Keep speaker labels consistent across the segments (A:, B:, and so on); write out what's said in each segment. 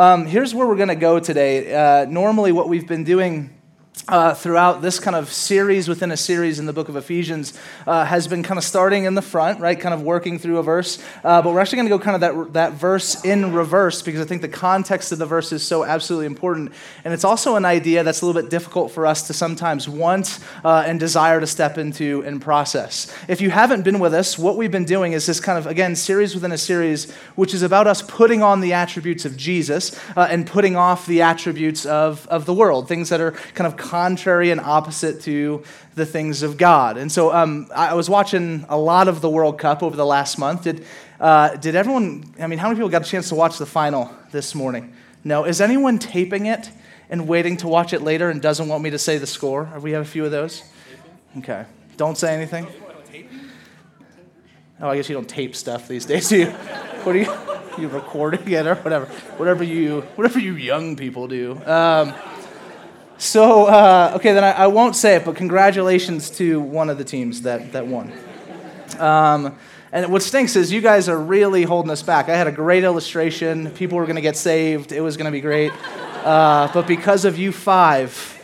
A: Um, here's where we're going to go today. Uh, normally, what we've been doing uh, throughout this kind of series within a series in the book of Ephesians uh, has been kind of starting in the front, right? Kind of working through a verse. Uh, but we're actually going to go kind of that, that verse in reverse because I think the context of the verse is so absolutely important. And it's also an idea that's a little bit difficult for us to sometimes want uh, and desire to step into and process. If you haven't been with us, what we've been doing is this kind of, again, series within a series, which is about us putting on the attributes of Jesus uh, and putting off the attributes of, of the world, things that are kind of contrary and opposite to the things of God. And so um, I was watching a lot of the World Cup over the last month. Did, uh, did everyone, I mean, how many people got a chance to watch the final this morning? No. Is anyone taping it and waiting to watch it later and doesn't want me to say the score? We have a few of those? Okay. Don't say anything. Oh, I guess you don't tape stuff these days, do you? What are you? You recording it or whatever? Whatever you, whatever you young people do. Um, so, uh, okay, then I, I, won't say it, but congratulations to one of the teams that, that won. Um, and what stinks is you guys are really holding us back. I had a great illustration. People were going to get saved. It was going to be great. Uh, but because of you five,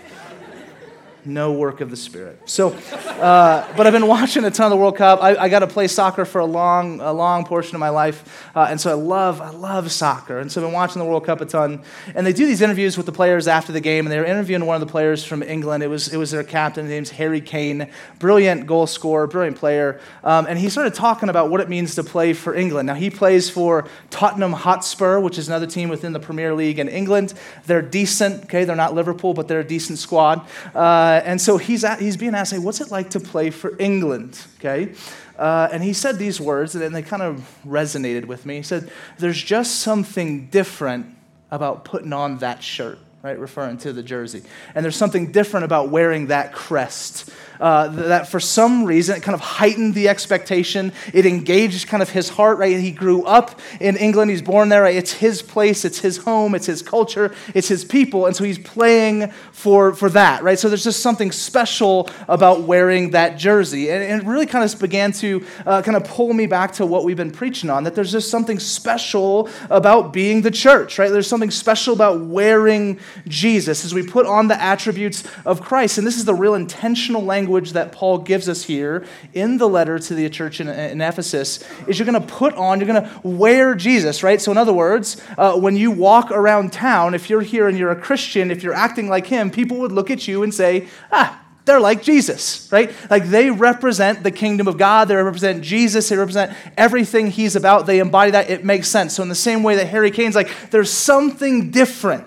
A: no work of the Spirit. So, uh, but I've been watching a ton of the World Cup. I, I got to play soccer for a long, a long portion of my life, uh, and so I love, I love soccer. And so I've been watching the World Cup a ton. And they do these interviews with the players after the game, and they were interviewing one of the players from England. It was, it was their captain. His name's Harry Kane, brilliant goal scorer, brilliant player. Um, and he started talking about what it means to play for England. Now he plays for Tottenham Hotspur, which is another team within the Premier League in England. They're decent. Okay, they're not Liverpool, but they're a decent squad. Uh, uh, and so he's, at, he's being asked, hey, what's it like to play for England? Okay? Uh, and he said these words, and they kind of resonated with me. He said, There's just something different about putting on that shirt, right? Referring to the jersey. And there's something different about wearing that crest uh, that for some reason it kind of heightened the expectation. It engaged kind of his heart, right? He grew up in England, he's born there, right? It's his place, it's his home, it's his culture, it's his people. And so he's playing for, for that, right? So there's just something special about wearing that jersey. And, and it really kind of began to uh, kind of pull me back to what we've been preaching on that there's just something special about being the church, right? There's something special about wearing Jesus as we put on the attributes of Christ. And this is the real intentional language language that Paul gives us here in the letter to the church in, in Ephesus is you're going to put on, you're going to wear Jesus, right? So, in other words, uh, when you walk around town, if you're here and you're a Christian, if you're acting like him, people would look at you and say, ah, they're like Jesus, right? Like they represent the kingdom of God. They represent Jesus. They represent everything he's about. They embody that. It makes sense. So, in the same way that Harry Kane's like, there's something different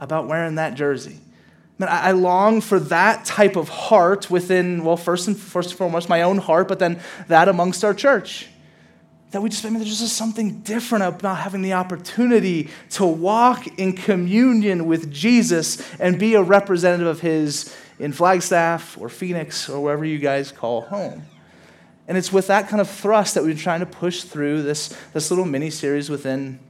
A: about wearing that jersey. Man, I long for that type of heart within, well, first and, first and foremost, my own heart, but then that amongst our church. That we just, I mean, there's just something different about having the opportunity to walk in communion with Jesus and be a representative of His in Flagstaff or Phoenix or wherever you guys call home. And it's with that kind of thrust that we've been trying to push through this, this little mini series within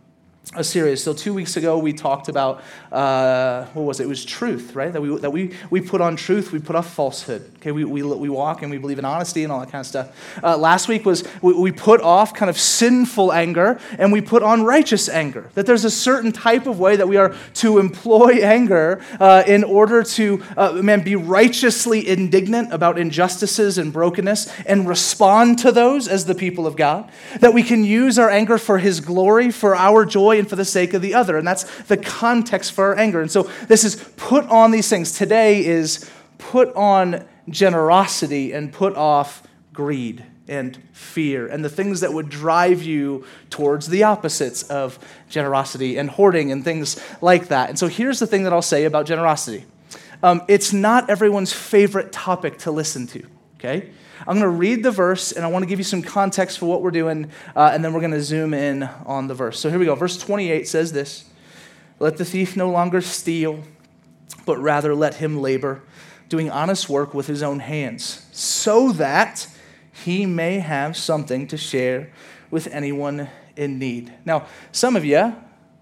A: a series. So two weeks ago, we talked about uh, what was it? It was truth, right? That we that we we put on truth, we put off falsehood. Okay, we we, we walk and we believe in honesty and all that kind of stuff. Uh, last week was we, we put off kind of sinful anger and we put on righteous anger. That there's a certain type of way that we are to employ anger uh, in order to uh, man be righteously indignant about injustices and brokenness and respond to those as the people of God. That we can use our anger for His glory, for our joy and for the sake of the other. And that's the context for our anger. And so this is put on these things. Today is put on generosity and put off greed and fear and the things that would drive you towards the opposites of generosity and hoarding and things like that. And so here's the thing that I'll say about generosity um, it's not everyone's favorite topic to listen to, okay? I'm going to read the verse and I want to give you some context for what we're doing, uh, and then we're going to zoom in on the verse. So here we go. Verse 28 says this Let the thief no longer steal, but rather let him labor, doing honest work with his own hands, so that he may have something to share with anyone in need. Now, some of you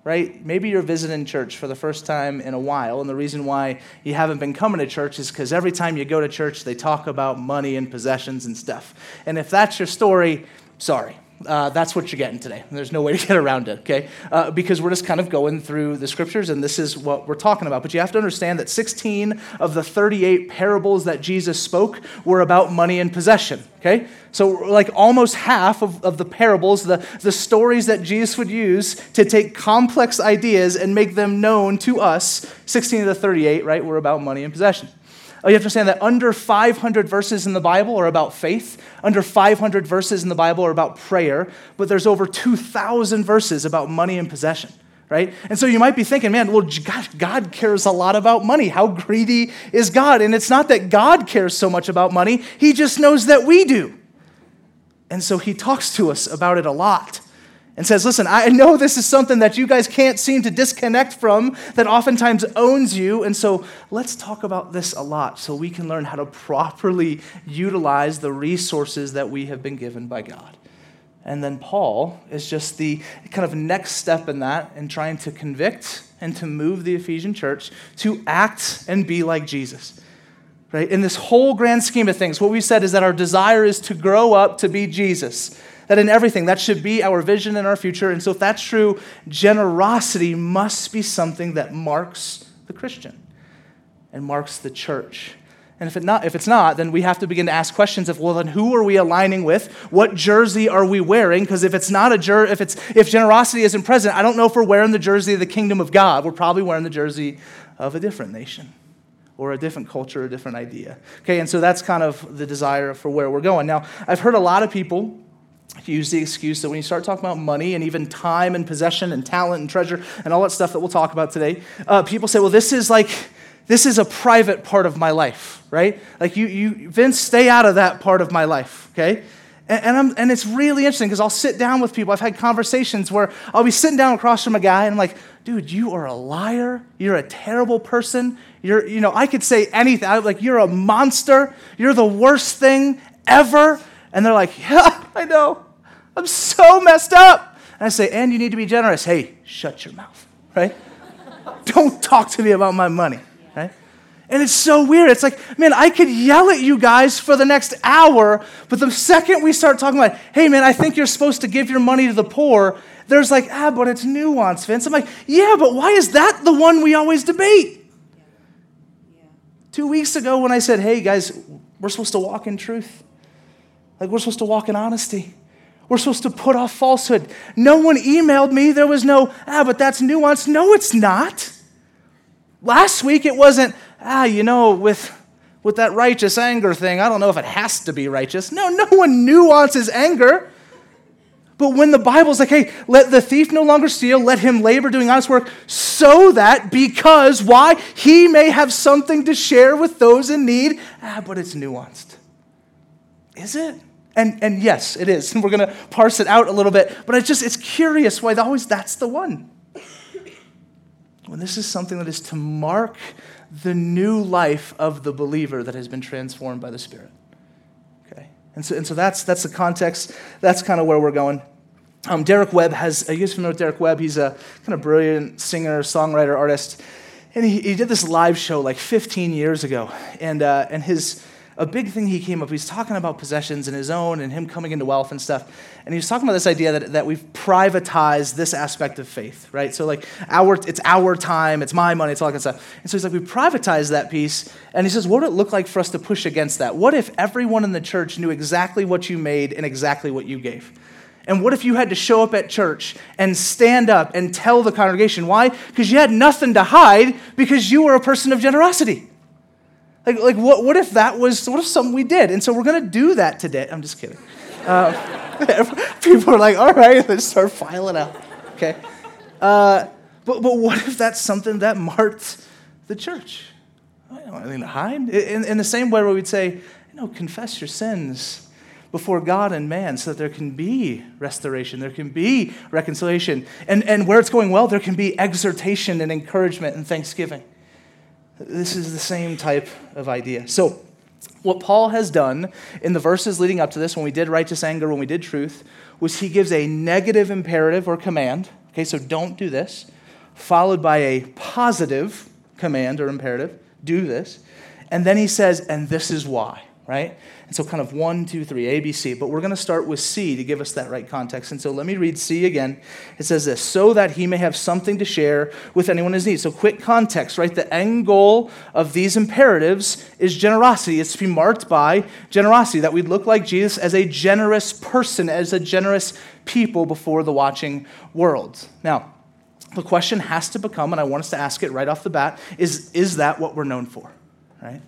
A: right? Maybe you're visiting church for the first time in a while, and the reason why you haven't been coming to church is because every time you go to church, they talk about money and possessions and stuff. And if that's your story, sorry. Uh, that's what you're getting today. There's no way to get around it, okay? Uh, because we're just kind of going through the scriptures and this is what we're talking about. But you have to understand that 16 of the 38 parables that Jesus spoke were about money and possession, okay? So, like almost half of, of the parables, the, the stories that Jesus would use to take complex ideas and make them known to us, 16 of the 38, right, were about money and possession. Oh, you have to understand that under 500 verses in the Bible are about faith. Under 500 verses in the Bible are about prayer, but there's over 2,000 verses about money and possession, right? And so you might be thinking, man, well, God, God cares a lot about money. How greedy is God? And it's not that God cares so much about money, He just knows that we do. And so He talks to us about it a lot and says, Listen, I know this is something that you guys can't seem to disconnect from, that oftentimes owns you. And so let's talk about this a lot so we can learn how to properly utilize the resources that we have been given by God. And then Paul is just the kind of next step in that in trying to convict and to move the Ephesian church to act and be like Jesus. Right? In this whole grand scheme of things, what we said is that our desire is to grow up to be Jesus that in everything, that should be our vision and our future. And so, if that's true, generosity must be something that marks the Christian and marks the church. And if, it not, if it's not, then we have to begin to ask questions of, well, then who are we aligning with? What jersey are we wearing? Because if it's not a jer- if it's if generosity isn't present, I don't know if we're wearing the jersey of the kingdom of God. We're probably wearing the jersey of a different nation or a different culture, a different idea. Okay, and so that's kind of the desire for where we're going. Now, I've heard a lot of people use the excuse that when you start talking about money and even time and possession and talent and treasure and all that stuff that we'll talk about today, uh, people say, well, this is like, this is a private part of my life, right? Like you, you, Vince, stay out of that part of my life, okay? And, and, I'm, and it's really interesting because I'll sit down with people. I've had conversations where I'll be sitting down across from a guy and I'm like, dude, you are a liar. You're a terrible person. You're, you know, I could say anything. I'm like, you're a monster. You're the worst thing ever. And they're like, yeah, I know. I'm so messed up. And I say, and you need to be generous. Hey, shut your mouth, right? Don't talk to me about my money, right? And it's so weird. It's like, man, I could yell at you guys for the next hour, but the second we start talking about, hey, man, I think you're supposed to give your money to the poor, there's like, ah, but it's nuance, Vince. I'm like, yeah, but why is that the one we always debate? Two weeks ago, when I said, hey, guys, we're supposed to walk in truth, like we're supposed to walk in honesty. We're supposed to put off falsehood. No one emailed me. There was no, ah, but that's nuance. No, it's not. Last week it wasn't, ah, you know, with, with that righteous anger thing, I don't know if it has to be righteous. No, no one nuances anger. But when the Bible's like, hey, let the thief no longer steal, let him labor doing honest work, so that because, why? He may have something to share with those in need. Ah, but it's nuanced. Is it? And, and yes, it is. And we're going to parse it out a little bit. But it's just, it's curious why always that's the one. When this is something that is to mark the new life of the believer that has been transformed by the Spirit. Okay? And so, and so that's, that's the context. That's kind of where we're going. Um, Derek Webb has, you guys familiar with Derek Webb? He's a kind of brilliant singer, songwriter, artist. And he, he did this live show like 15 years ago. And, uh, and his, a big thing he came up, he's talking about possessions and his own and him coming into wealth and stuff. And he was talking about this idea that, that we've privatized this aspect of faith, right? So like our it's our time, it's my money, it's all that kind of stuff. And so he's like, we privatized that piece. And he says, what would it look like for us to push against that? What if everyone in the church knew exactly what you made and exactly what you gave? And what if you had to show up at church and stand up and tell the congregation? Why? Because you had nothing to hide because you were a person of generosity. Like, like what, what if that was, what if something we did? And so we're going to do that today. I'm just kidding. Uh, people are like, all right, let's start filing out. Okay. Uh, but, but what if that's something that marked the church? I don't have anything to hide. In, in the same way where we'd say, you know, confess your sins before God and man so that there can be restoration, there can be reconciliation. And, and where it's going well, there can be exhortation and encouragement and thanksgiving. This is the same type of idea. So, what Paul has done in the verses leading up to this, when we did righteous anger, when we did truth, was he gives a negative imperative or command. Okay, so don't do this, followed by a positive command or imperative do this. And then he says, and this is why right? And so, kind of one, two, three, A, B, C. But we're going to start with C to give us that right context. And so, let me read C again. It says this so that he may have something to share with anyone his need. So, quick context, right? The end goal of these imperatives is generosity. It's to be marked by generosity, that we look like Jesus as a generous person, as a generous people before the watching world. Now, the question has to become, and I want us to ask it right off the bat, is, is that what we're known for? Right?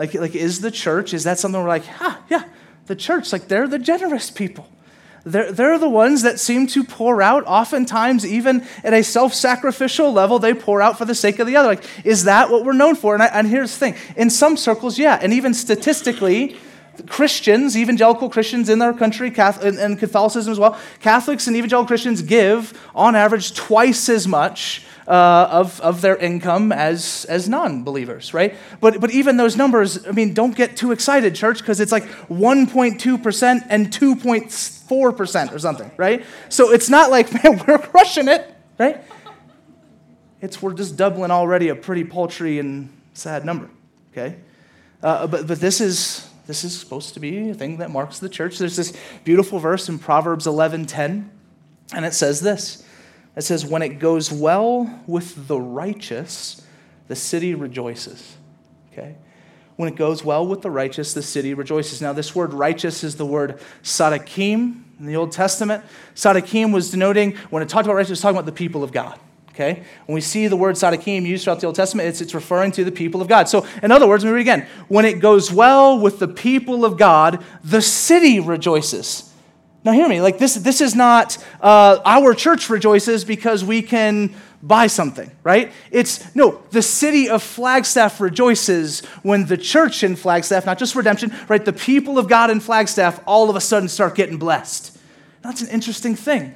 A: Like, like, is the church, is that something we're like, ah, yeah, the church, like, they're the generous people. They're, they're the ones that seem to pour out, oftentimes, even at a self sacrificial level, they pour out for the sake of the other. Like, is that what we're known for? And, I, and here's the thing in some circles, yeah. And even statistically, Christians, evangelical Christians in our country, and Catholicism as well, Catholics and evangelical Christians give, on average, twice as much uh, of, of their income as, as non believers, right? But, but even those numbers, I mean, don't get too excited, church, because it's like 1.2% and 2.4% or something, right? So it's not like, man, we're crushing it, right? It's we're just doubling already a pretty paltry and sad number, okay? Uh, but, but this is this is supposed to be a thing that marks the church. There's this beautiful verse in Proverbs 11:10, and it says this. It says, When it goes well with the righteous, the city rejoices. Okay? When it goes well with the righteous, the city rejoices. Now, this word righteous is the word sadakim in the Old Testament. Sadakim was denoting, when it talked about righteous, it was talking about the people of God. Okay? When we see the word sadakim used throughout the Old Testament, it's, it's referring to the people of God. So, in other words, let me read again. When it goes well with the people of God, the city rejoices. Now, hear me. Like this, this is not uh, our church rejoices because we can buy something, right? It's no, the city of Flagstaff rejoices when the church in Flagstaff, not just redemption, right? The people of God in Flagstaff all of a sudden start getting blessed. That's an interesting thing.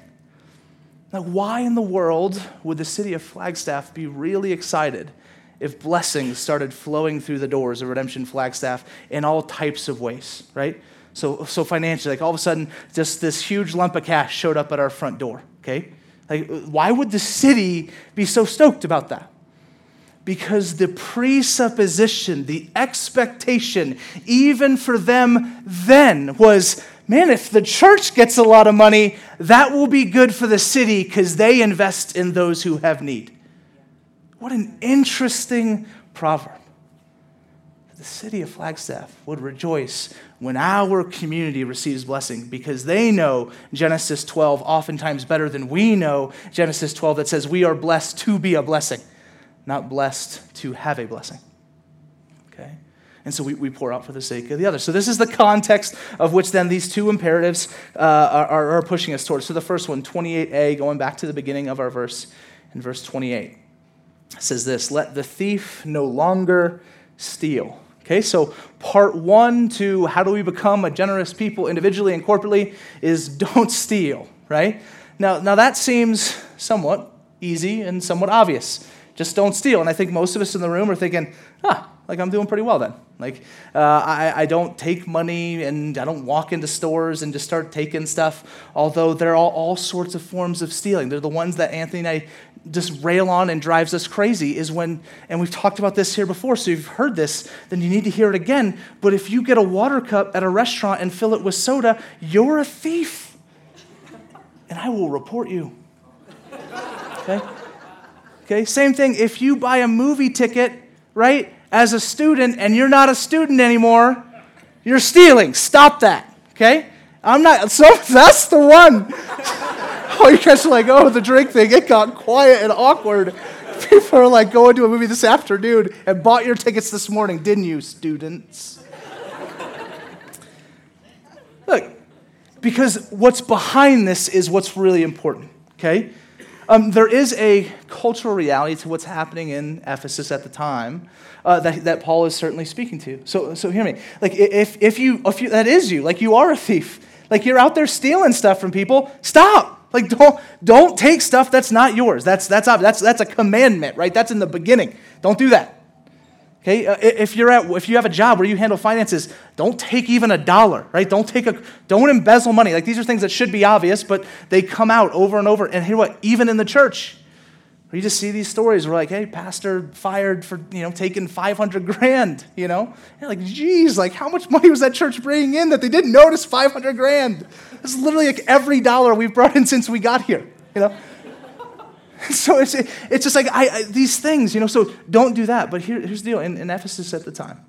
A: Like, why in the world would the city of Flagstaff be really excited if blessings started flowing through the doors of Redemption Flagstaff in all types of ways, right? So, so financially, like all of a sudden, just this huge lump of cash showed up at our front door, okay? Like, why would the city be so stoked about that? Because the presupposition, the expectation, even for them then, was man, if the church gets a lot of money, that will be good for the city because they invest in those who have need. What an interesting proverb the city of Flagstaff would rejoice when our community receives blessing because they know Genesis 12 oftentimes better than we know Genesis 12 that says we are blessed to be a blessing, not blessed to have a blessing. And so we, we pour out for the sake of the other. So, this is the context of which then these two imperatives uh, are, are pushing us towards. So, the first one, 28a, going back to the beginning of our verse, in verse 28, says this Let the thief no longer steal Okay, so part one to how do we become a generous people individually and corporately is don't steal, right? Now, now that seems somewhat easy and somewhat obvious. Just don't steal. And I think most of us in the room are thinking, ah, like I'm doing pretty well then. Like uh, I, I don't take money and I don't walk into stores and just start taking stuff, although there are all, all sorts of forms of stealing. They're the ones that Anthony and I just rail on and drives us crazy is when, and we've talked about this here before, so you've heard this, then you need to hear it again. But if you get a water cup at a restaurant and fill it with soda, you're a thief. And I will report you. Okay? Okay, same thing. If you buy a movie ticket, right, as a student and you're not a student anymore, you're stealing. Stop that. Okay? I'm not, so that's the one. Oh, you guys are like, oh, the drink thing, it got quiet and awkward. People are like going to a movie this afternoon and bought your tickets this morning, didn't you, students? Look, because what's behind this is what's really important, okay? Um, there is a cultural reality to what's happening in Ephesus at the time uh, that, that Paul is certainly speaking to. So, so hear me. Like, if, if, you, if you, that is you, like you are a thief, like you're out there stealing stuff from people, stop. Like don't don't take stuff that's not yours. That's that's that's that's a commandment, right? That's in the beginning. Don't do that. Okay? Uh, if you're at if you have a job where you handle finances, don't take even a dollar, right? Don't take a don't embezzle money. Like these are things that should be obvious, but they come out over and over. And hear what? Even in the church, Or you just see these stories where like, hey, pastor fired for, you know, taking 500 grand, you know? And like, geez, like how much money was that church bringing in that they didn't notice 500 grand? It's literally like every dollar we've brought in since we got here, you know? so it's, it's just like I, I, these things, you know, so don't do that. But here, here's the deal. In, in Ephesus at the time,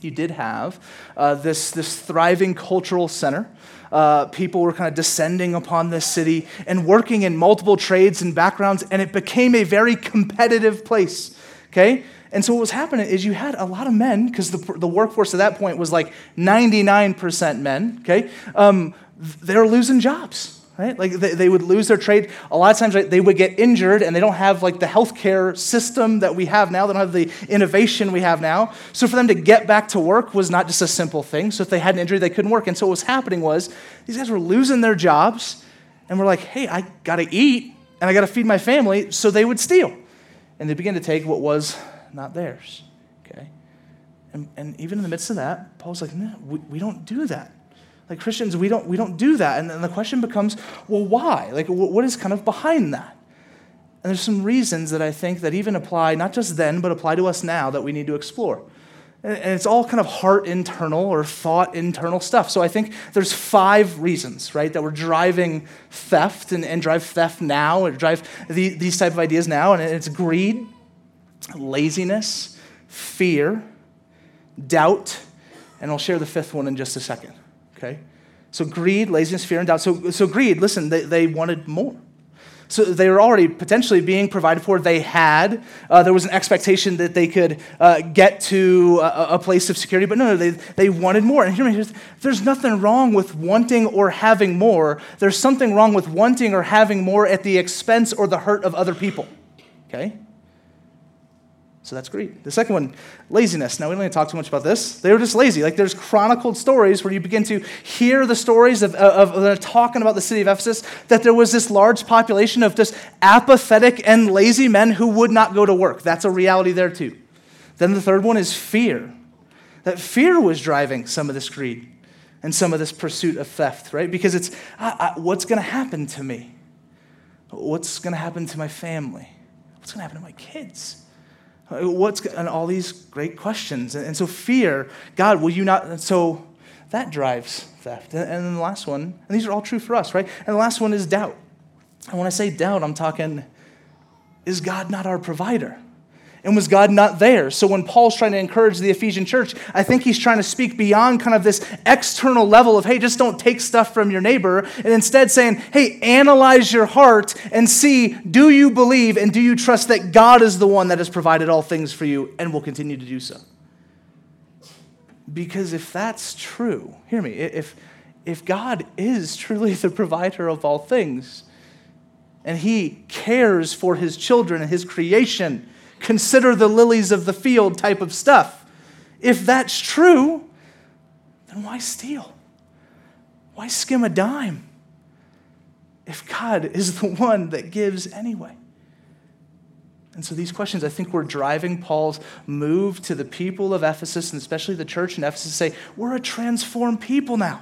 A: you did have uh, this, this thriving cultural center uh, people were kind of descending upon this city and working in multiple trades and backgrounds, and it became a very competitive place. Okay? And so what was happening is you had a lot of men, because the, the workforce at that point was like 99% men, okay? Um, they were losing jobs right? Like they, they would lose their trade. A lot of times right, they would get injured and they don't have like the healthcare system that we have now. They don't have the innovation we have now. So for them to get back to work was not just a simple thing. So if they had an injury, they couldn't work. And so what was happening was these guys were losing their jobs and were like, hey, I got to eat and I got to feed my family. So they would steal. And they began to take what was not theirs. Okay? And, and even in the midst of that, Paul's like, no, we, we don't do that. Like Christians, we don't, we don't do that. And then the question becomes, well, why? Like, what is kind of behind that? And there's some reasons that I think that even apply, not just then, but apply to us now that we need to explore. And it's all kind of heart internal or thought internal stuff. So I think there's five reasons, right, that we're driving theft and, and drive theft now, or drive the, these type of ideas now. And it's greed, laziness, fear, doubt, and I'll share the fifth one in just a second. Okay? So greed, laziness, fear, and doubt. So, so greed, listen, they, they wanted more. So they were already potentially being provided for. They had. Uh, there was an expectation that they could uh, get to a, a, place of security, but no, no, they, they wanted more. And here, there's nothing wrong with wanting or having more. There's something wrong with wanting or having more at the expense or the hurt of other people. Okay? So that's greed. The second one, laziness. Now, we don't need to talk too much about this. They were just lazy. Like, there's chronicled stories where you begin to hear the stories of, of, of talking about the city of Ephesus, that there was this large population of just apathetic and lazy men who would not go to work. That's a reality there, too. Then the third one is fear. That fear was driving some of this greed and some of this pursuit of theft, right? Because it's I, I, what's going to happen to me? What's going to happen to my family? What's going to happen to my kids? What's and all these great questions. And, so fear, God, will you not? And So that drives theft. And, and then the last one, and these are all true for us, right? And the last one is doubt. And when I say doubt, I'm talking, is God not our provider? And was God not there? So when Paul's trying to encourage the Ephesian church, I think he's trying to speak beyond kind of this external level of, hey, just don't take stuff from your neighbor, and instead saying, hey, analyze your heart and see, do you believe and do you trust that God is the one that has provided all things for you and will continue to do so? Because if that's true, hear me, if, if God is truly the provider of all things, and he cares for his children and his creation, consider the lilies of the field type of stuff. If that's true, then why steal? Why skim a dime? If God is the one that gives anyway. And so these questions, I think, were driving Paul's move to the people of Ephesus, and especially the church in Ephesus, to say, we're a transformed people now.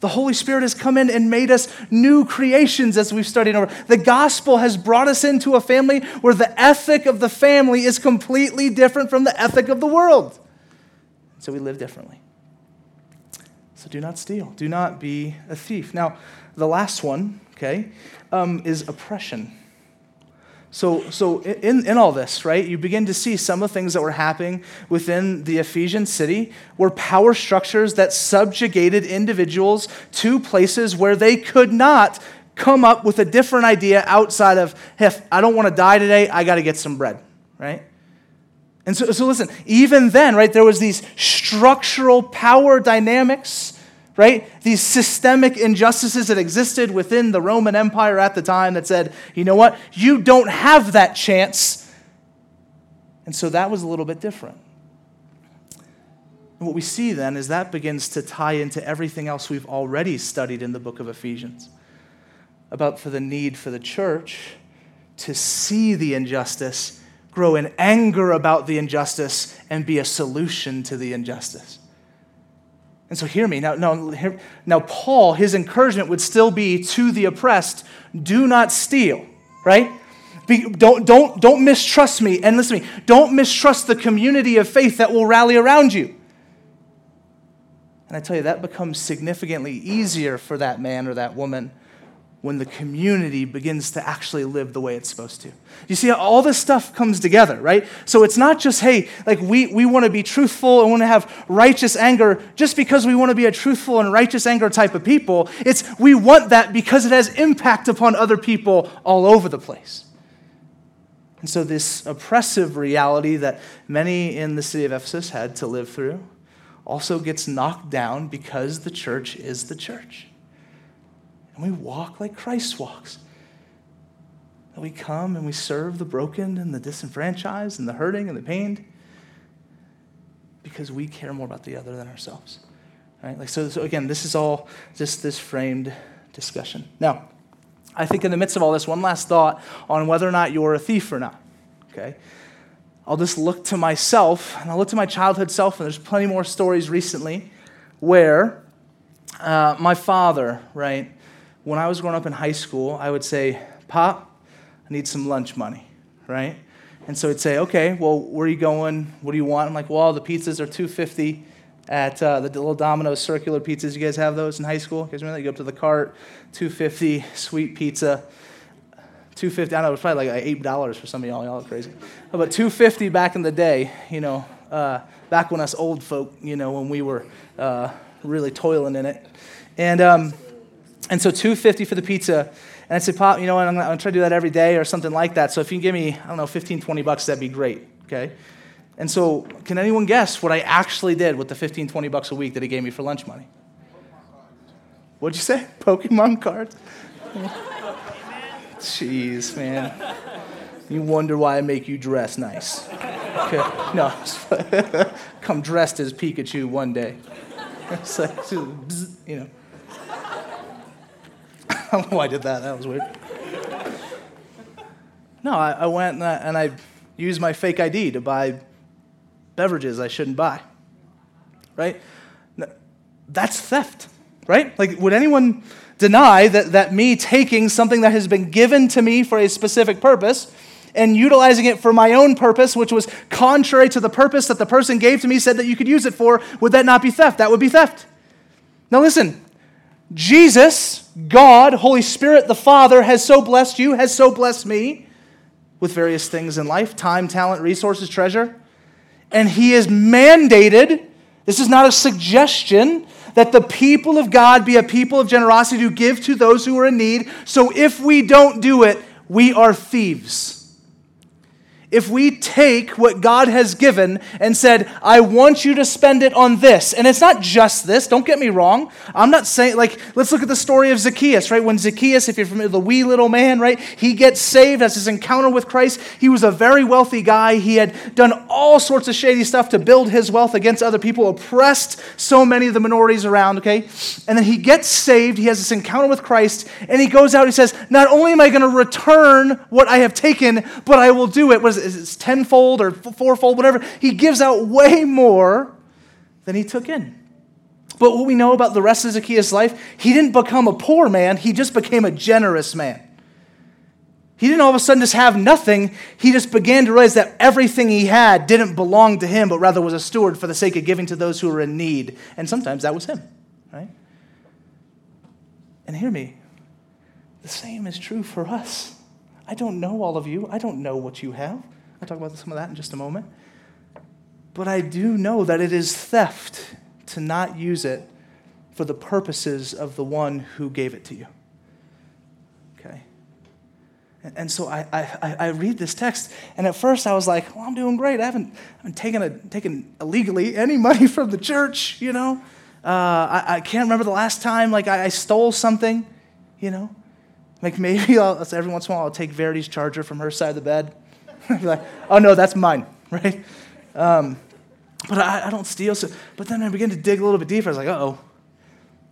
A: The Holy Spirit has come in and made us new creations as we've studied over. The gospel has brought us into a family where the ethic of the family is completely different from the ethic of the world. So we live differently. So do not steal. Do not be a thief. Now, the last one, okay, um, is oppression. So, so in, in all this, right, you begin to see some of the things that were happening within the Ephesian city were power structures that subjugated individuals to places where they could not come up with a different idea outside of, hey, I don't want to die today, I got to get some bread, right? And so, so listen, even then, right, there was these structural power dynamics right? These systemic injustices that existed within the Roman Empire at the time that said, you know what? You don't have that chance. And so that was a little bit different. And what we see then is that begins to tie into everything else we've already studied in the book of Ephesians about for the need for the church to see the injustice, grow in anger about the injustice, and be a solution to the injustice. And so, hear me. Now, now, now, Paul, his encouragement would still be to the oppressed do not steal, right? Be, don't, don't, don't mistrust me. And listen to me, don't mistrust the community of faith that will rally around you. And I tell you, that becomes significantly easier for that man or that woman when the community begins to actually live the way it's supposed to. You see, how all this stuff comes together, right? So it's not just, hey, like we, we want to be truthful and want to have righteous anger just because we want to be a truthful and righteous anger type of people. It's we want that because it has impact upon other people all over the place. And so, this oppressive reality that many in the city of Ephesus had to live through also gets knocked down because the church is the church and we walk like Christ walks. That we come and we serve the broken and the disenfranchised and the hurting and the pained because we care more about the other than ourselves. Right? Like so, so again, this is all just this framed discussion. Now, I think in the midst of all this, one last thought on whether or not you're a thief or not. Okay? I'll just look to myself and I'll look to my childhood self, and there's plenty more stories recently where uh, my father, right, when I was growing up in high school, I would say, Pop, I need some lunch money, right? And so he'd say, okay, well, where are you going? What do you want? I'm like, well, the pizzas are 250 at uh, the little Domino's circular pizzas. You guys have those in high school? You guys remember that? You go up to the cart, 250, sweet pizza. 250, I know, it was probably like $8 for some of y'all. Y'all are crazy. But 250 back in the day, you know, uh, back when us old folk, you know, when we were uh, really toiling in it. And, um, and so 250 for the pizza. And I said, Pop, you know what, I'm going to try to do that every day or something like that. So if you can give me, I don't know, 15, 20 bucks, that'd be great, okay? And so can anyone guess what I actually did with the 15, 20 bucks a week that he gave me for lunch money? What'd you say? Pokemon cards? Jeez, man. You wonder why I make you dress nice. Okay. No, come dressed as Pikachu one day. It's like, you know. I don't know why I did that. That was weird. No, I, I went and I, and I used my fake ID to buy beverages I shouldn't buy. Right? That's theft, right? Like, would anyone deny that, that me taking something that has been given to me for a specific purpose and utilizing it for my own purpose, which was contrary to the purpose that the person gave to me, said that you could use it for, would that not be theft? That would be theft. Now, listen, Jesus, God, Holy Spirit, the Father, has so blessed you, has so blessed me with various things in life time, talent, resources, treasure. And He has mandated, this is not a suggestion, that the people of God be a people of generosity to give to those who are in need. So if we don't do it, we are thieves if we take what God has given and said, I want you to spend it on this, and it's not just this, don't get me wrong. I'm not saying, like, let's look at the story of Zacchaeus, right? When Zacchaeus, if you're familiar, the wee little man, right? He gets saved, has his encounter with Christ. He was a very wealthy guy. He had done all sorts of shady stuff to build his wealth against other people, oppressed so many of the minorities around, okay? And then he gets saved, he has this encounter with Christ, and he goes out, he says, Not only am I going to return what I have taken, but I will do it. It? It's tenfold or fourfold, whatever. He gives out way more than he took in. But what we know about the rest of Zacchaeus' life, he didn't become a poor man, he just became a generous man. He didn't all of a sudden just have nothing. He just began to realize that everything he had didn't belong to him, but rather was a steward for the sake of giving to those who were in need. And sometimes that was him, right? And hear me, the same is true for us. I don't know all of you, I don't know what you have. I'll talk about some of that in just a moment. But I do know that it is theft to not use it for the purposes of the one who gave it to you. Okay? And, and so I, I, I read this text, and at first I was like, well, I'm doing great. I haven't, I haven't taken, a, taken illegally any money from the church, you know? Uh, I, I can't remember the last time like I, I stole something, you know? Like maybe I'll, every once in a while I'll take Verity's charger from her side of the bed be like, oh no, that's mine, right? Um, but I, I, don't steal. So, but then I begin to dig a little bit deeper. I was like, oh,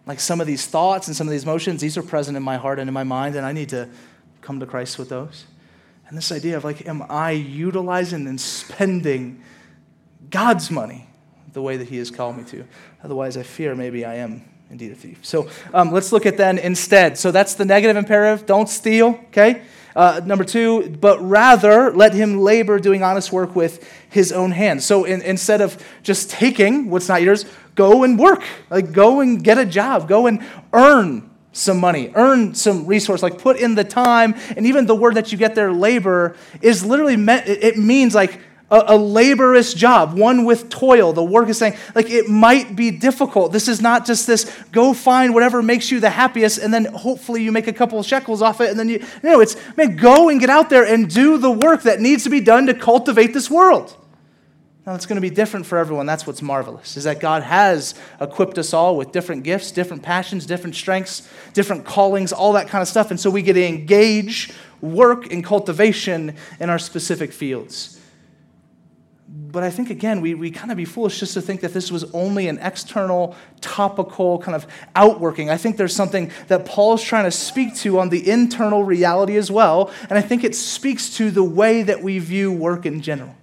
A: like some of these thoughts and some of these emotions, these are present in my heart and in my mind, and I need to come to Christ with those. And this idea of like, am I utilizing and spending God's money the way that He has called me to? Otherwise, I fear maybe I am indeed a thief. So um, let's look at then instead. So that's the negative imperative. Don't steal, okay? Uh, number two, but rather let him labor doing honest work with his own hands. So in, instead of just taking what's not yours, go and work. Like go and get a job. Go and earn some money, earn some resource, like put in the time. And even the word that you get there, labor, is literally meant, it means like a, a, laborious job, one with toil. The work is saying, like, it might be difficult. This is not just this go find whatever makes you the happiest and then hopefully you make a couple of shekels off it and then you, no, it's, man, go and get out there and do the work that needs to be done to cultivate this world. Now, it's going to be different for everyone. That's what's marvelous, is that God has equipped us all with different gifts, different passions, different strengths, different callings, all that kind of stuff. And so we get to engage, work, and cultivation in our specific fields. But I think, again, we, we kind of be foolish just to think that this was only an external, topical kind of outworking. I think there's something that Paul's trying to speak to on the internal reality as well. And I think it speaks to the way that we view work in general.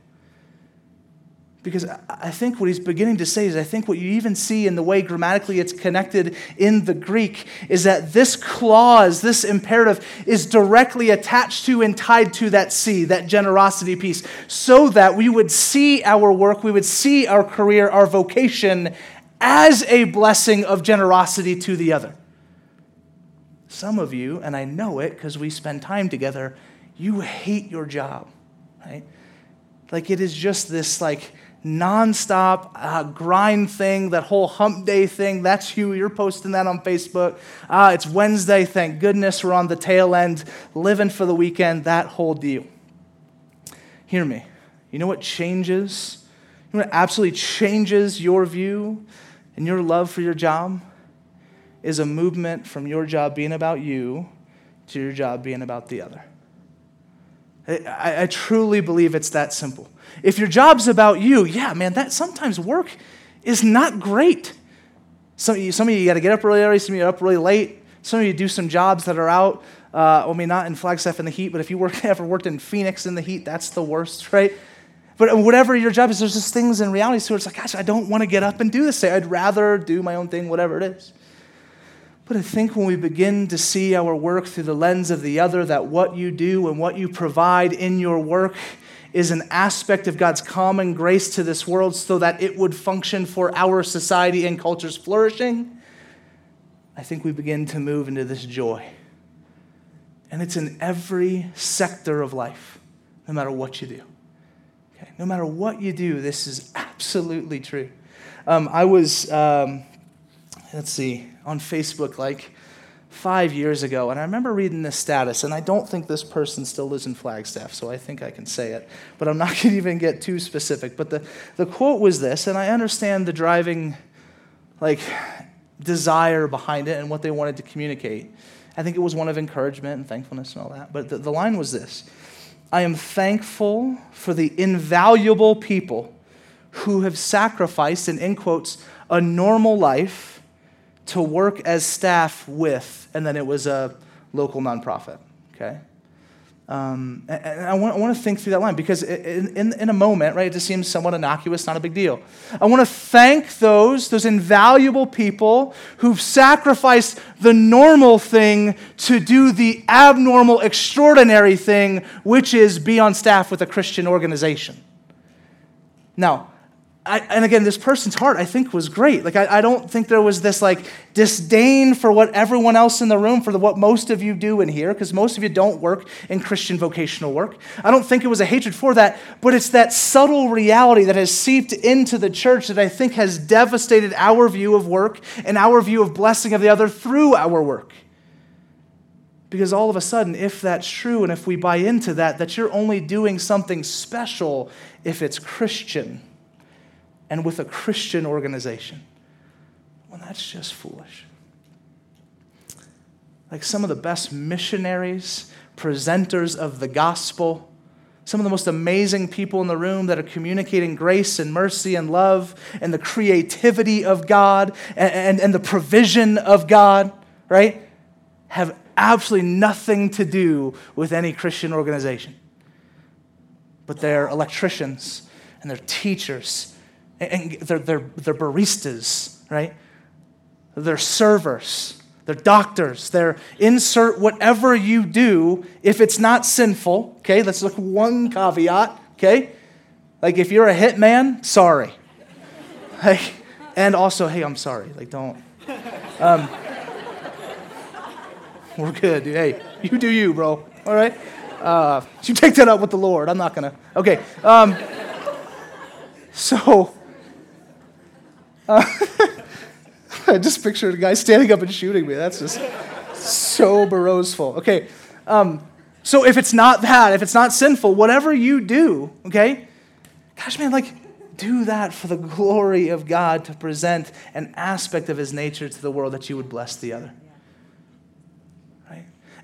A: Because I think what he's beginning to say is, I think what you even see in the way grammatically it's connected in the Greek is that this clause, this imperative, is directly attached to and tied to that C, that generosity piece, so that we would see our work, we would see our career, our vocation as a blessing of generosity to the other. Some of you, and I know it because we spend time together, you hate your job, right? Like it is just this, like, nonstop uh, grind thing, that whole hump day thing. That's you. You're posting that on Facebook. Ah, it's Wednesday. Thank goodness we're on the tail end, living for the weekend, that whole deal. Hear me. You know what changes? You know what absolutely changes your view and your love for your job? Is a movement from your job being about you to your job being about the other. I, I truly believe it's that simple. If your job's about you, yeah, man, that sometimes work is not great. Some of you, some of you got to get up really early, some of you up really late. Some of you do some jobs that are out. Uh, I mean, not in Flagstaff in the heat, but if you work, ever worked in Phoenix in the heat, that's the worst, right? But whatever your job is, there's just things in reality. So it's like, gosh, I don't want to get up and do this. I'd rather do my own thing, whatever it is. But I think when we begin to see our work through the lens of the other, that what you do and what you provide in your work is an aspect of God's common grace to this world so that it would function for our society and culture's flourishing, I think we begin to move into this joy. And it's in every sector of life, no matter what you do. Okay? No matter what you do, this is absolutely true. Um, I was, um, let's see, on Facebook like five years ago, and I remember reading this status, and I don't think this person still lives in Flagstaff, so I think I can say it, but I'm not going to even get too specific. But the, the quote was this, and I understand the driving, like, desire behind it and what they wanted to communicate. I think it was one of encouragement and thankfulness and all that. But the, the line was this I am thankful for the invaluable people who have sacrificed, and in quotes, a normal life to work as staff with, and then it was a local nonprofit. Okay? Um, and I want, I want, to think through that line because in, in, in, a moment, right, it just seems somewhat innocuous, not a big deal. I want to thank those, those invaluable people who've sacrificed the normal thing to do the abnormal, extraordinary thing, which is be on staff with a Christian organization. Now, I, and again, this person's heart, I think, was great. Like, I, I, don't think there was this like disdain for what everyone else in the room, for the, what most of you do in here, because most of you don't work in Christian vocational work. I don't think it was a hatred for that, but it's that subtle reality that has seeped into the church that I think has devastated our view of work and our view of blessing of the other through our work. Because all of a sudden, if that's true and if we buy into that, that you're only doing something special if it's Christian and with a Christian organization. Well, that's just foolish. Like some of the best missionaries, presenters of the gospel, some of the most amazing people in the room that are communicating grace and mercy and love and the creativity of God and, and, and the provision of God, right? Have absolutely nothing to do with any Christian organization. But they're electricians and they're teachers and they're, they're, they're baristas, right? they're servers, they're doctors, they're insert whatever you do if it's not sinful. Okay, let's look one caveat. Okay, like if you're a hitman, sorry. Like, and also, hey, I'm sorry. Like, don't. Um, we're good. Dude. Hey, you do you, bro. All right? Uh, you take that up with the Lord. I'm not going to. Okay. Um, so, uh, I just pictured a guy standing up and shooting me. That's just so Burroughsful. Okay. Um, so, if it's not that, if it's not sinful, whatever you do, okay? Gosh, man, like, do that for the glory of God to present an aspect of his nature to the world that you would bless the other.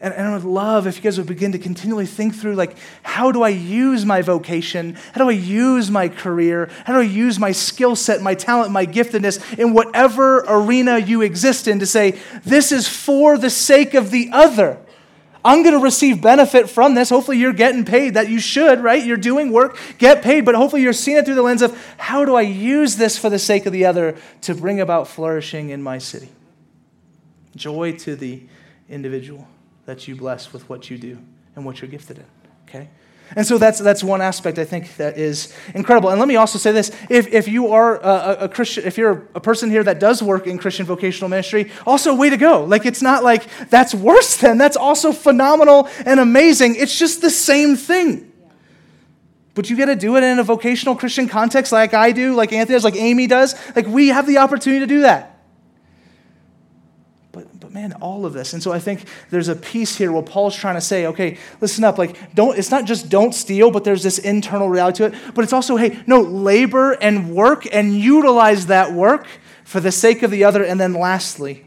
A: And, and I would love if you guys would begin to continually think through like, how do I use my vocation? How do I use my career? How do I use my skill set, my talent, my giftedness in whatever arena you exist in to say, this is for the sake of the other? I'm going to receive benefit from this. Hopefully, you're getting paid. That you should, right? You're doing work, get paid. But hopefully, you're seeing it through the lens of how do I use this for the sake of the other to bring about flourishing in my city? Joy to the individual that you bless with what you do and what you're gifted in. Okay? And so that's, that's one aspect I think that is incredible. And let me also say this if, if you are a, a, Christian, if you're a person here that does work in Christian vocational ministry, also way to go. Like it's not like that's worse than, that's also phenomenal and amazing. It's just the same thing. But you get to do it in a vocational Christian context like I do, like Anthony does, like Amy does. Like we have the opportunity to do that but man, all of this. And so I think there's a piece here where Paul's trying to say, okay, listen up. Like, don't, it's not just don't steal, but there's this internal reality to it. But it's also, hey, no, labor and work and utilize that work for the sake of the other. And then lastly,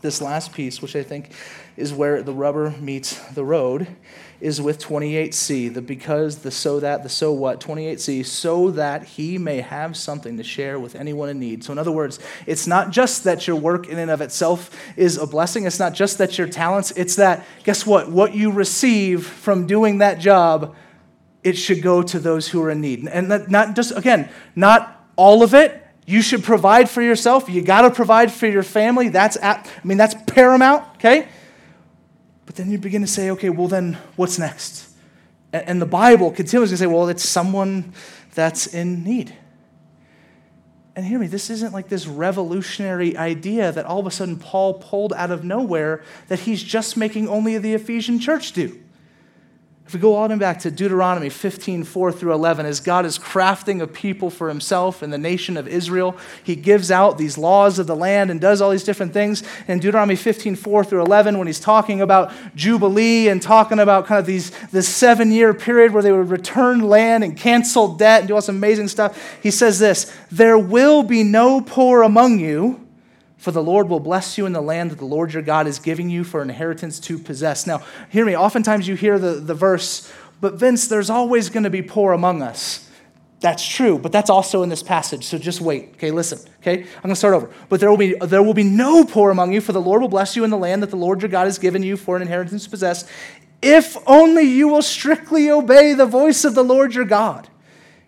A: this last piece, which I think is where the rubber meets the road, is with 28c, the because, the so that, the so what, 28c, so that he may have something to share with anyone in need. So, in other words, it's not just that your work in and of itself is a blessing, it's not just that your talents, it's that, guess what? What you receive from doing that job, it should go to those who are in need. And not just, again, not all of it. You should provide for yourself. You got to provide for your family. That's, at, I mean, that's paramount, okay? But then you begin to say, okay, well, then what's next? And the Bible continues to say, well, it's someone that's in need. And hear me, this isn't like this revolutionary idea that all of a sudden Paul pulled out of nowhere that he's just making only the Ephesian church do. If we go all the way back to Deuteronomy 15, 4 through 11, as God is crafting a people for himself and the nation of Israel, he gives out these laws of the land and does all these different things. In Deuteronomy 15, 4 through 11, when he's talking about Jubilee and talking about kind of these, this seven year period where they would return land and cancel debt and do all this amazing stuff, he says this There will be no poor among you for the Lord will bless you in the land that the Lord your God is giving you for inheritance to possess. Now, hear me. Oftentimes you hear the, the verse, but Vince, there's always going to be poor among us. That's true, but that's also in this passage. So just wait. Okay, listen. Okay, I'm going to start over. But there will be there will be no poor among you, for the Lord will bless you in the land that the Lord your God has given you for an inheritance to possess, if only you will strictly obey the voice of the Lord your God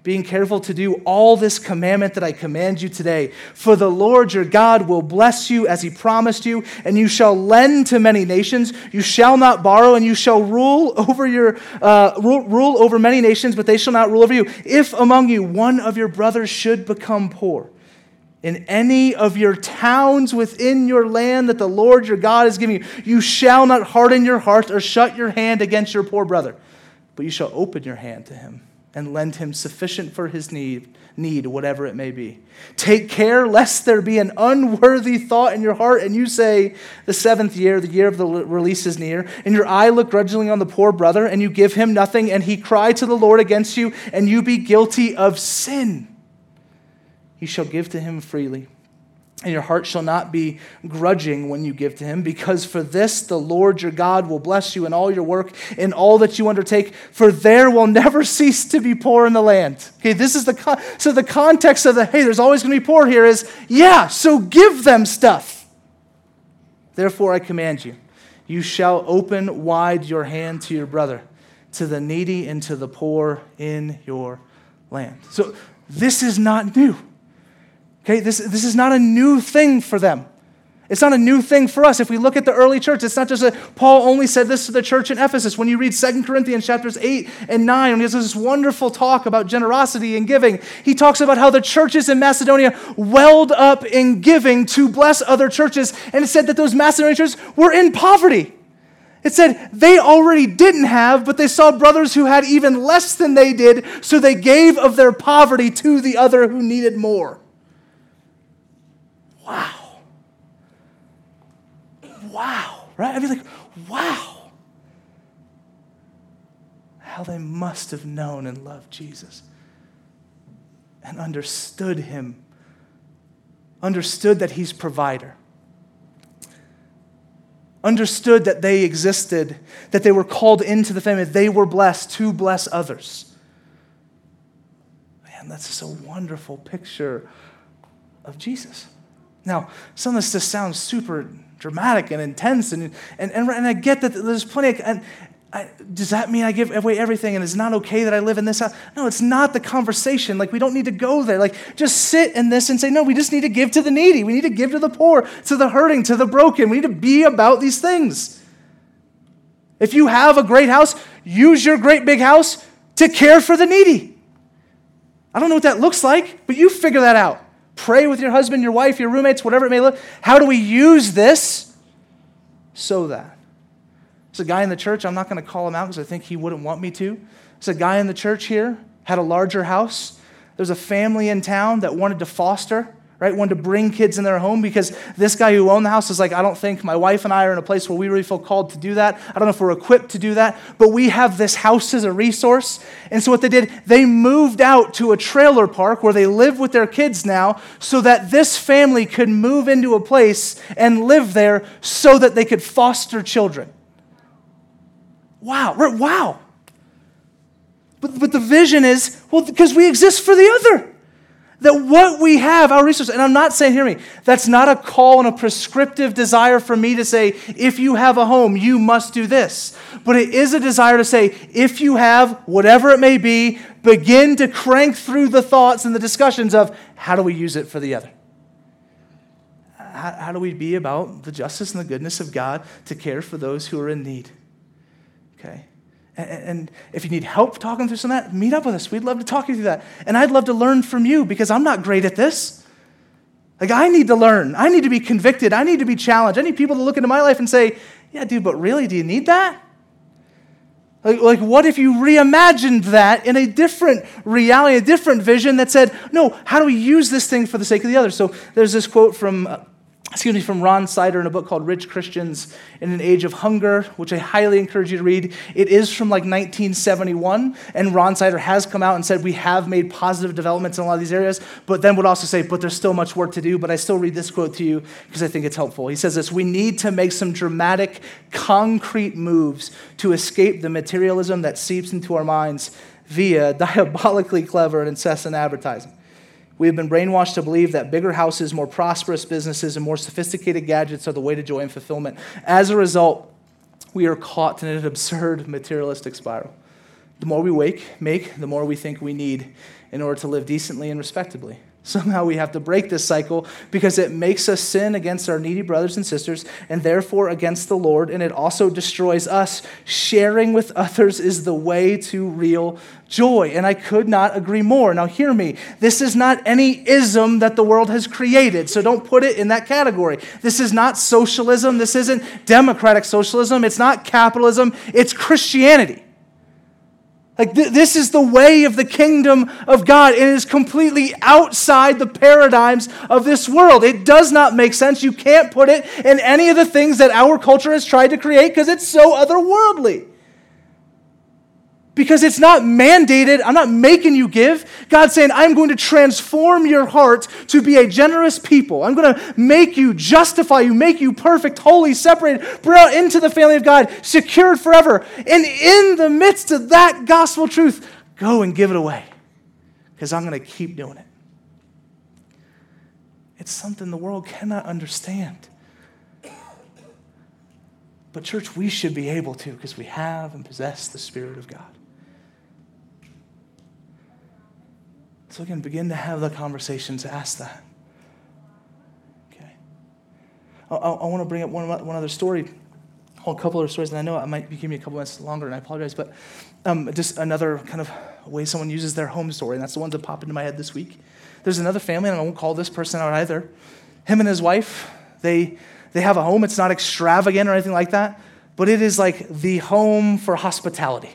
A: being careful to do all this commandment that I command you today. For the Lord your God will bless you as he promised you, and you shall lend to many nations. You shall not borrow, and you shall rule over your uh, rule, rule over many nations, but they shall not rule over you. If among you one of your brothers should become poor, in any of your towns within your land that the Lord your God is giving you, you shall not harden your heart or shut your hand against your poor brother, but you shall open your hand to him and lend him sufficient for his need, need, whatever it may be. Take care lest there be an unworthy thought in your heart, and you say, The seventh year, the year of the release is near, and your eye look grudgingly on the poor brother, and you give him nothing, and he cry to the Lord against you, and you be guilty of sin. He shall give to him freely and your heart shall not be grudging when you give to him, because for this the Lord your God will bless you in all your work, in all that you undertake, for there will never cease to be poor in the land. Okay, this is the con- so the context of the hey, there's always going to be poor here is yeah, so give them stuff. Therefore I command you, you shall open wide your hand to your brother, to the needy and to the poor in your land. So this is not new. Okay, this, this is not a new thing for them. It's not a new thing for us. If we look at the early church, it's not just that Paul only said this to the church in Ephesus. When you read 2 Corinthians chapters 8 and 9, when he has this wonderful talk about generosity and giving, he talks about how the churches in Macedonia welled up in giving to bless other churches. And it said that those Macedonian churches were in poverty. It said they already didn't have, but they saw brothers who had even less than they did, so they gave of their poverty to the other who needed more. Wow wow, right? I'd be like, wow. How they must have known and loved Jesus and understood him, understood that he's provider, understood that they existed, that they were called into the family, they were blessed to bless others. Man, that's just a wonderful picture of Jesus. Now, some of this just sounds super dramatic and intense. And, and, and, and I get that there's plenty of, and I, does that mean I give away everything and it's not okay that I live in this house? No, it's not the conversation. Like, we don't need to go there. Like, just sit in this and say, no, we just need to give to the needy. We need to give to the poor, to the hurting, to the broken. We need to be about these things. If you have a great house, use your great big house to care for the needy. I don't know what that looks like, but you figure that out. Pray with your husband, your wife, your roommates, whatever it may look. How do we use this so that? There's a guy in the church, I'm not going to call him out because I think he wouldn't want me to. There's a guy in the church here, had a larger house. There's a family in town that wanted to foster right? Wanted to bring kids in their home because this guy who owned the house is like, I don't think my wife and I are in a place where we really feel called to do that. I don't know if we're equipped to do that, but we have this house as a resource. And so what they did, they moved out to a trailer park where they live with their kids now so that this family could move into a place and live there so that they could foster children. Wow, wow. But, but the vision is, well, because we exist for the other. That what we have, our resources, and I'm not saying, hear me, that's not a call and a prescriptive desire for me to say, if you have a home, you must do this. But it is a desire to say, if you have whatever it may be, begin to crank through the thoughts and the discussions of how do we use it for the other? How, how do we be about the justice and the goodness of God to care for those who are in need? Okay? And if you need help talking through some of that, meet up with us. We'd love to talk you through that. And I'd love to learn from you because I'm not great at this. Like, I need to learn. I need to be convicted. I need to be challenged. I need people to look into my life and say, yeah, dude, but really, do you need that? Like, like, what if you reimagined that in a different reality, a different vision that said, no, how do we use this thing for the sake of the other? So there's this quote from uh, excuse me, from Ron Sider in a book called Rich Christians in an Age of Hunger, which I highly encourage you to read. It is from like 1971, and Ron Sider has come out and said we have made positive developments in a lot of these areas, but then would also say, but there's still much work to do. But I still read this quote to you because I think it's helpful. He says this We need to make some dramatic, concrete moves to escape the materialism that seeps into our minds via diabolically clever and incessant advertising. We have been brainwashed to believe that bigger houses, more prosperous businesses, and more sophisticated gadgets are the way to joy and fulfillment. As a result, we are caught in an absurd materialistic spiral. The more we wake, make, the more we think we need in order to live decently and respectably. Somehow we have to break this cycle because it makes us sin against our needy brothers and sisters and therefore against the Lord, and it also destroys us. Sharing with others is the way to real joy, and I could not agree more. Now, hear me. This is not any ism that the world has created, so don't put it in that category. This is not socialism. This isn't democratic socialism. It's not capitalism. It's Christianity. Like, th- this is the way of the kingdom of God. It is completely outside the paradigms of this world. It does not make sense. You can't put it in any of the things that our culture has tried to create because it's so otherworldly because it's not mandated. I'm not making you give. God's saying, I'm going to transform your heart to be a generous people. I'm going to make you, justify you, make you perfect, holy, separated, brought into the family of God, secured forever. And in the midst of that gospel truth, go and give it away because I'm going to keep doing it. It's something the world cannot understand. But, church, we should be able to because we have and possess the Spirit of God. So again, begin to have the conversation to ask that. Okay. I, I want to bring up one, one other story, a couple other stories, and I know I might be giving you a couple minutes longer, and I apologize, but um, just another kind of way someone uses their home story, and that's the ones that pop into my head this week. There's another family, and I won't call this person out either. Him and his wife, they, they have a home. It's not extravagant or anything like that, but it is like the home for hospitality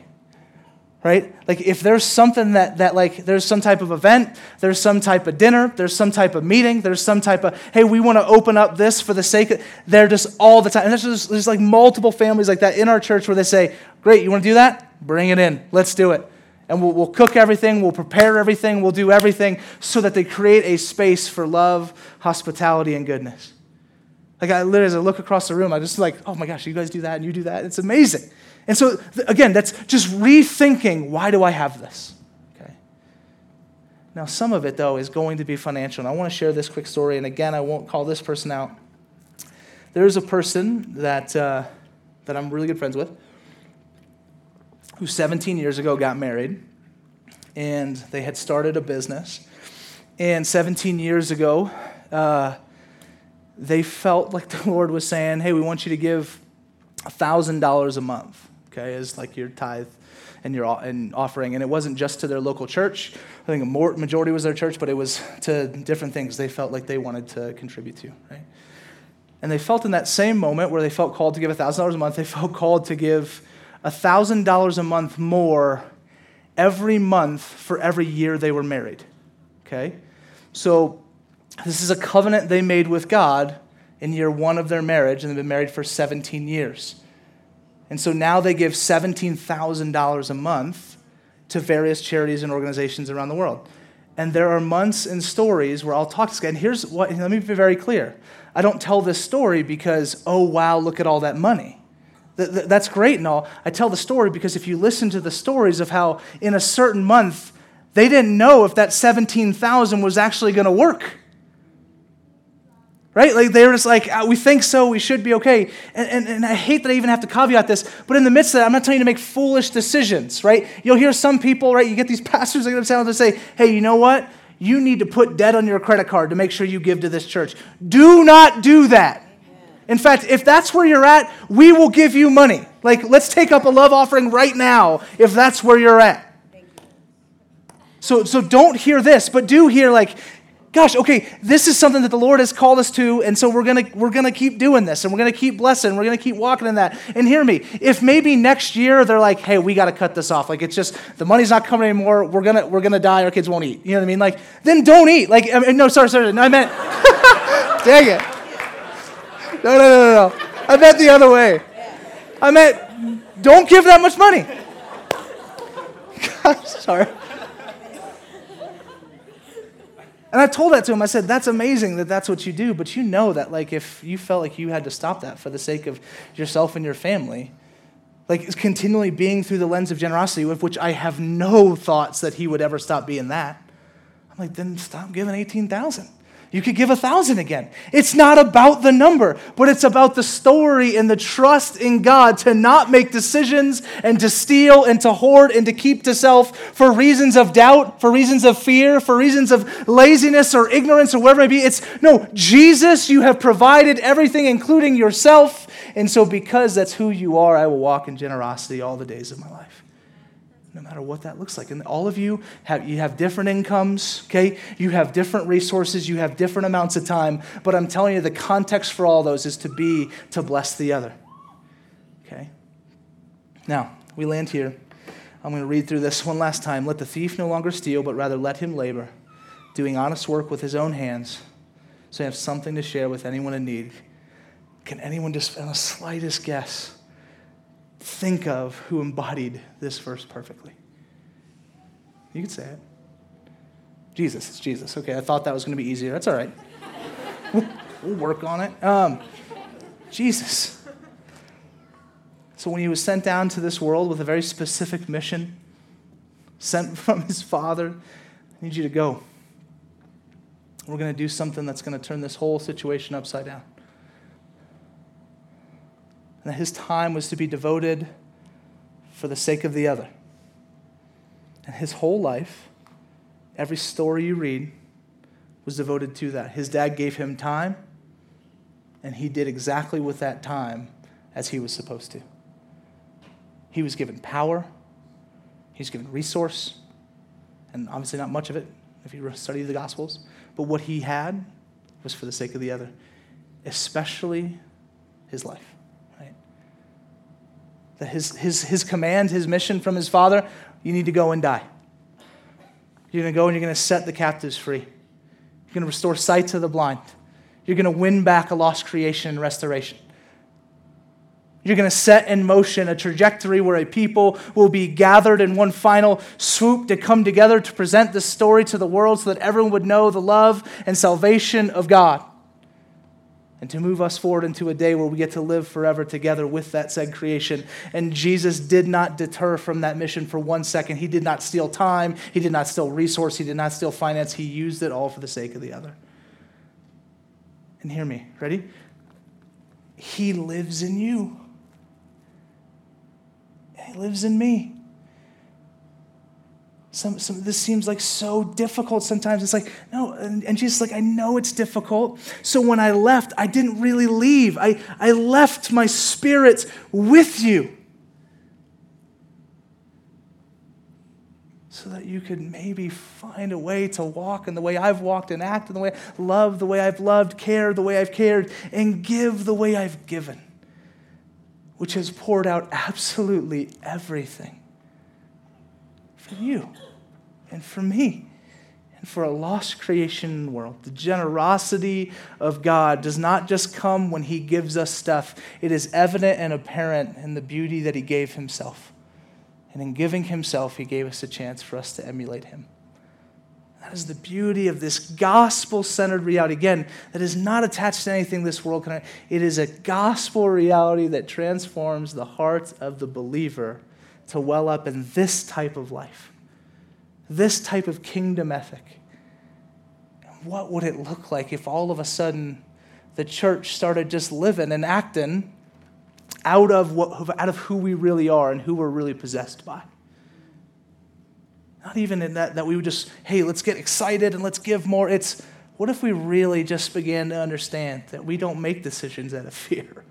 A: right? Like if there's something that that like there's some type of event there's some type of dinner there's some type of meeting there's some type of hey we want to open up this for the sake of they're just all the time. And there's just there's like multiple families like that in our church where they say great you want to do that? Bring it in. Let's do it. And we'll, we'll cook everything we'll prepare everything we'll do everything so that they create a space for love hospitality and goodness. Like i literally as i look across the room i just like oh my gosh you guys do that and you do that. It's amazing and so, again, that's just rethinking why do I have this? Okay. Now, some of it, though, is going to be financial. And I want to share this quick story. And again, I won't call this person out. There's a person that, uh, that I'm really good friends with who 17 years ago got married. And they had started a business. And 17 years ago, uh, they felt like the Lord was saying, Hey, we want you to give $1,000 a month okay, as like your tithe and your and offering. And it wasn't just to their local church. I think a more, majority was their church, but it was to different things they felt like they wanted to contribute to, right? And they felt in that same moment where they felt called to give $1,000 a month, they felt called to give $1,000 a month more every month for every year they were married. Okay? So this is a covenant they made with God in year one of their marriage, and they've been married for 17 years. And so now they give $17,000 a month to various charities and organizations around the world. And there are months and stories where I'll talk to this guy. And here's what, let me be very clear. I don't tell this story because, oh, wow, look at all that money. That's great and all. I tell the story because if you listen to the stories of how in a certain month, they didn't know if that 17,000 was actually going to work right? Like they're just like, ah, we think so, we should be okay. And, and, and I hate that I even have to caveat this, but in the midst of that, I'm not telling you to make foolish decisions, right? You'll hear some people, right? You get these pastors that sound to say, hey, you know what? You need to put debt on your credit card to make sure you give to this church. Do not do that. In fact, if that's where you're at, we will give you money. Like, let's take up a love offering right now if that's where you're at. So, so don't hear this, but do hear, like, gosh, okay, this is something that the Lord has called us to, and so we're gonna we're gonna keep doing this, and we're gonna keep blessing, we're gonna keep walking in that. And hear me, if maybe next year they're like, hey, we gotta cut this off, like it's just the money's not coming anymore, we're gonna we're gonna die, our kids won't eat. You know what I mean? Like, then don't eat. Like, I mean, no, sorry, sorry, no, I meant, dang it, no, no, no, no, no, I meant the other way. I meant, don't give that much money. Gosh, sorry. And I told that to him. I said, That's amazing that that's what you do, but you know that, like, if you felt like you had to stop that for the sake of yourself and your family, like, continually being through the lens of generosity, with which I have no thoughts that he would ever stop being that, I'm like, then stop giving 18,000. You could give a thousand again. It's not about the number, but it's about the story and the trust in God to not make decisions and to steal and to hoard and to keep to self for reasons of doubt, for reasons of fear, for reasons of laziness or ignorance or whatever it may be. It's no, Jesus, you have provided everything, including yourself. And so, because that's who you are, I will walk in generosity all the days of my life no matter what that looks like. And all of you have you have different incomes, okay? You have different resources, you have different amounts of time, but I'm telling you the context for all those is to be to bless the other. Okay? Now, we land here. I'm going to read through this one last time. Let the thief no longer steal, but rather let him labor, doing honest work with his own hands, so he has something to share with anyone in need. Can anyone just, on the slightest guess, think of who embodied this verse perfectly? You could say it. Jesus, it's Jesus. Okay, I thought that was going to be easier. That's all right. We'll, work on it. Um, Jesus. So when he was sent down to this world with a very specific mission, sent from his Father, I need you to go. We're going to do something that's going to turn this whole situation upside down and that his time was to be devoted for the sake of the other. And his whole life, every story you read, was devoted to that. His dad gave him time, And he did exactly with that time as he was supposed to. He was given power, he was given resource, and obviously not much of it if you study the Gospels, but what he had was for the sake of the other, especially his life. His, his, his command, his mission from his father, you need to go and die. You're going to go and you're going to set the captives free. You're going to restore sight to the blind. You're going to win back a lost creation and restoration. You're going to set in motion a trajectory where a people will be gathered in one final swoop to come together to present this story to the world so that everyone would know the love and salvation of God. And to move us forward into a day where we get to live forever together with that said creation. And Jesus did not deter from that mission for one second. He did not steal time, He did not steal resource, He did not steal finance. He used it all for the sake of the other. And hear me, ready? He lives in you. He lives in me. Some, some, this seems like so difficult sometimes. It's like, no, and, and Jesus like, I know it's difficult. So when I left, I didn't really leave. I, I left my spirit with you. So that you could maybe find a way to walk in the way I've walked and act in the way love the way I've loved, care the way I've cared, and give the way I've given which has poured out absolutely everything for you and for me and for a lost creation world. The generosity of God does not just come when He gives us stuff, it is evident and apparent in the beauty that He gave Himself. And in giving Himself, He gave us a chance for us to emulate Him. That is the beauty of this gospel centered reality. Again, that is not attached to anything this world can. It is a gospel reality that transforms the heart of the believer to well up in this type of life, this type of kingdom ethic. What would it look like if all of a sudden the church started just living and acting out of, what, out of who we really are and who we're really possessed by? Not even in that, that we would just, hey, let's get excited and let's give more. It's what if we really just began to understand that we don't make decisions out of fear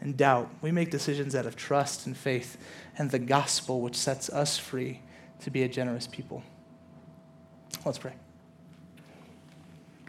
A: and doubt? We make decisions out of trust and faith and the gospel, which sets us free to be a generous people. Let's pray.